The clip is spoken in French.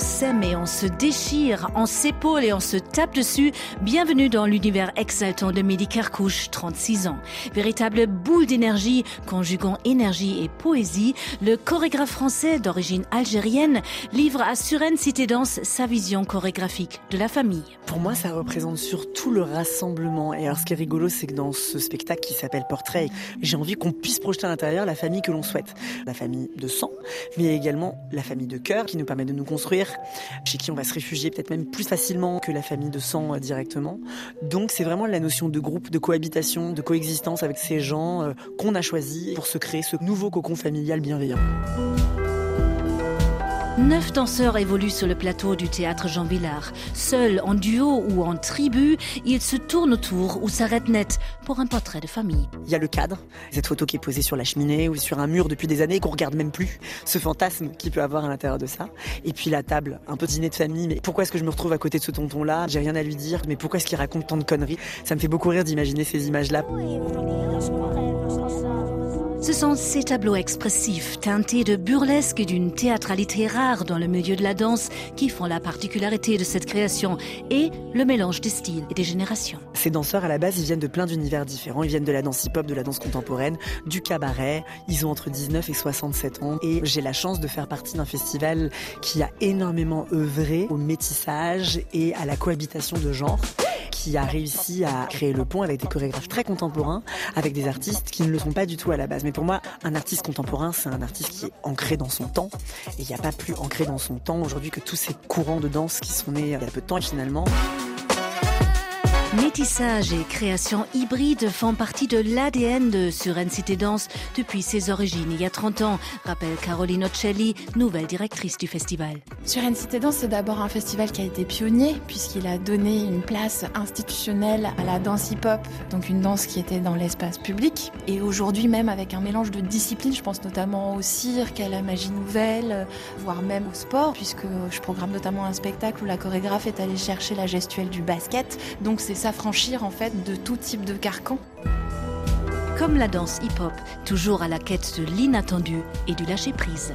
s'aime et on se déchire, on s'épaule et on se tape dessus. Bienvenue dans l'univers exaltant de Mehdi Kerkouche, 36 ans. Véritable boule d'énergie, conjuguant énergie et poésie, le chorégraphe français d'origine algérienne livre à Suren Cité Danse sa vision chorégraphique de la famille. Pour moi, ça représente surtout le rassemblement. Et alors, ce qui est rigolo, c'est que dans ce spectacle qui s'appelle Portrait, j'ai envie qu'on puisse projeter à l'intérieur la famille que l'on souhaite. La famille de sang, mais également la famille de cœur qui nous permet de nous construire, chez qui on va se réfugier peut-être même plus facilement que la famille de sang euh, directement. Donc c'est vraiment la notion de groupe, de cohabitation, de coexistence avec ces gens euh, qu'on a choisis pour se créer ce nouveau cocon familial bienveillant. Neuf danseurs évoluent sur le plateau du théâtre Jean Villard. Seuls, en duo ou en tribu, ils se tournent autour ou s'arrêtent net pour un portrait de famille. Il y a le cadre, cette photo qui est posée sur la cheminée ou sur un mur depuis des années qu'on regarde même plus, ce fantasme qu'il peut avoir à l'intérieur de ça. Et puis la table, un peu dîner de famille, mais pourquoi est-ce que je me retrouve à côté de ce tonton-là? J'ai rien à lui dire, mais pourquoi est-ce qu'il raconte tant de conneries? Ça me fait beaucoup rire d'imaginer ces images-là. Ce sont ces tableaux expressifs, teintés de burlesque et d'une théâtralité rare dans le milieu de la danse qui font la particularité de cette création et le mélange des styles et des générations. Ces danseurs, à la base, ils viennent de plein d'univers différents. Ils viennent de la danse hip-hop, de la danse contemporaine, du cabaret. Ils ont entre 19 et 67 ans. Et j'ai la chance de faire partie d'un festival qui a énormément œuvré au métissage et à la cohabitation de genres qui a réussi à créer le pont avec des chorégraphes très contemporains, avec des artistes qui ne le sont pas du tout à la base. Mais pour moi, un artiste contemporain, c'est un artiste qui est ancré dans son temps. Et il n'y a pas plus ancré dans son temps aujourd'hui que tous ces courants de danse qui sont nés il y a peu de temps et finalement. Métissage et création hybride font partie de l'ADN de Suren Cité Danse depuis ses origines il y a 30 ans, rappelle Caroline Ocelli, nouvelle directrice du festival. Suren Cité Danse, c'est d'abord un festival qui a été pionnier puisqu'il a donné une place institutionnelle à la danse hip-hop, donc une danse qui était dans l'espace public. Et aujourd'hui même avec un mélange de disciplines, je pense notamment au cirque, à la magie nouvelle, voire même au sport, puisque je programme notamment un spectacle où la chorégraphe est allée chercher la gestuelle du basket. Donc c'est de tout type de carcan. Comme la danse hip-hop, toujours à la quête de l'inattendu et du lâcher-prise.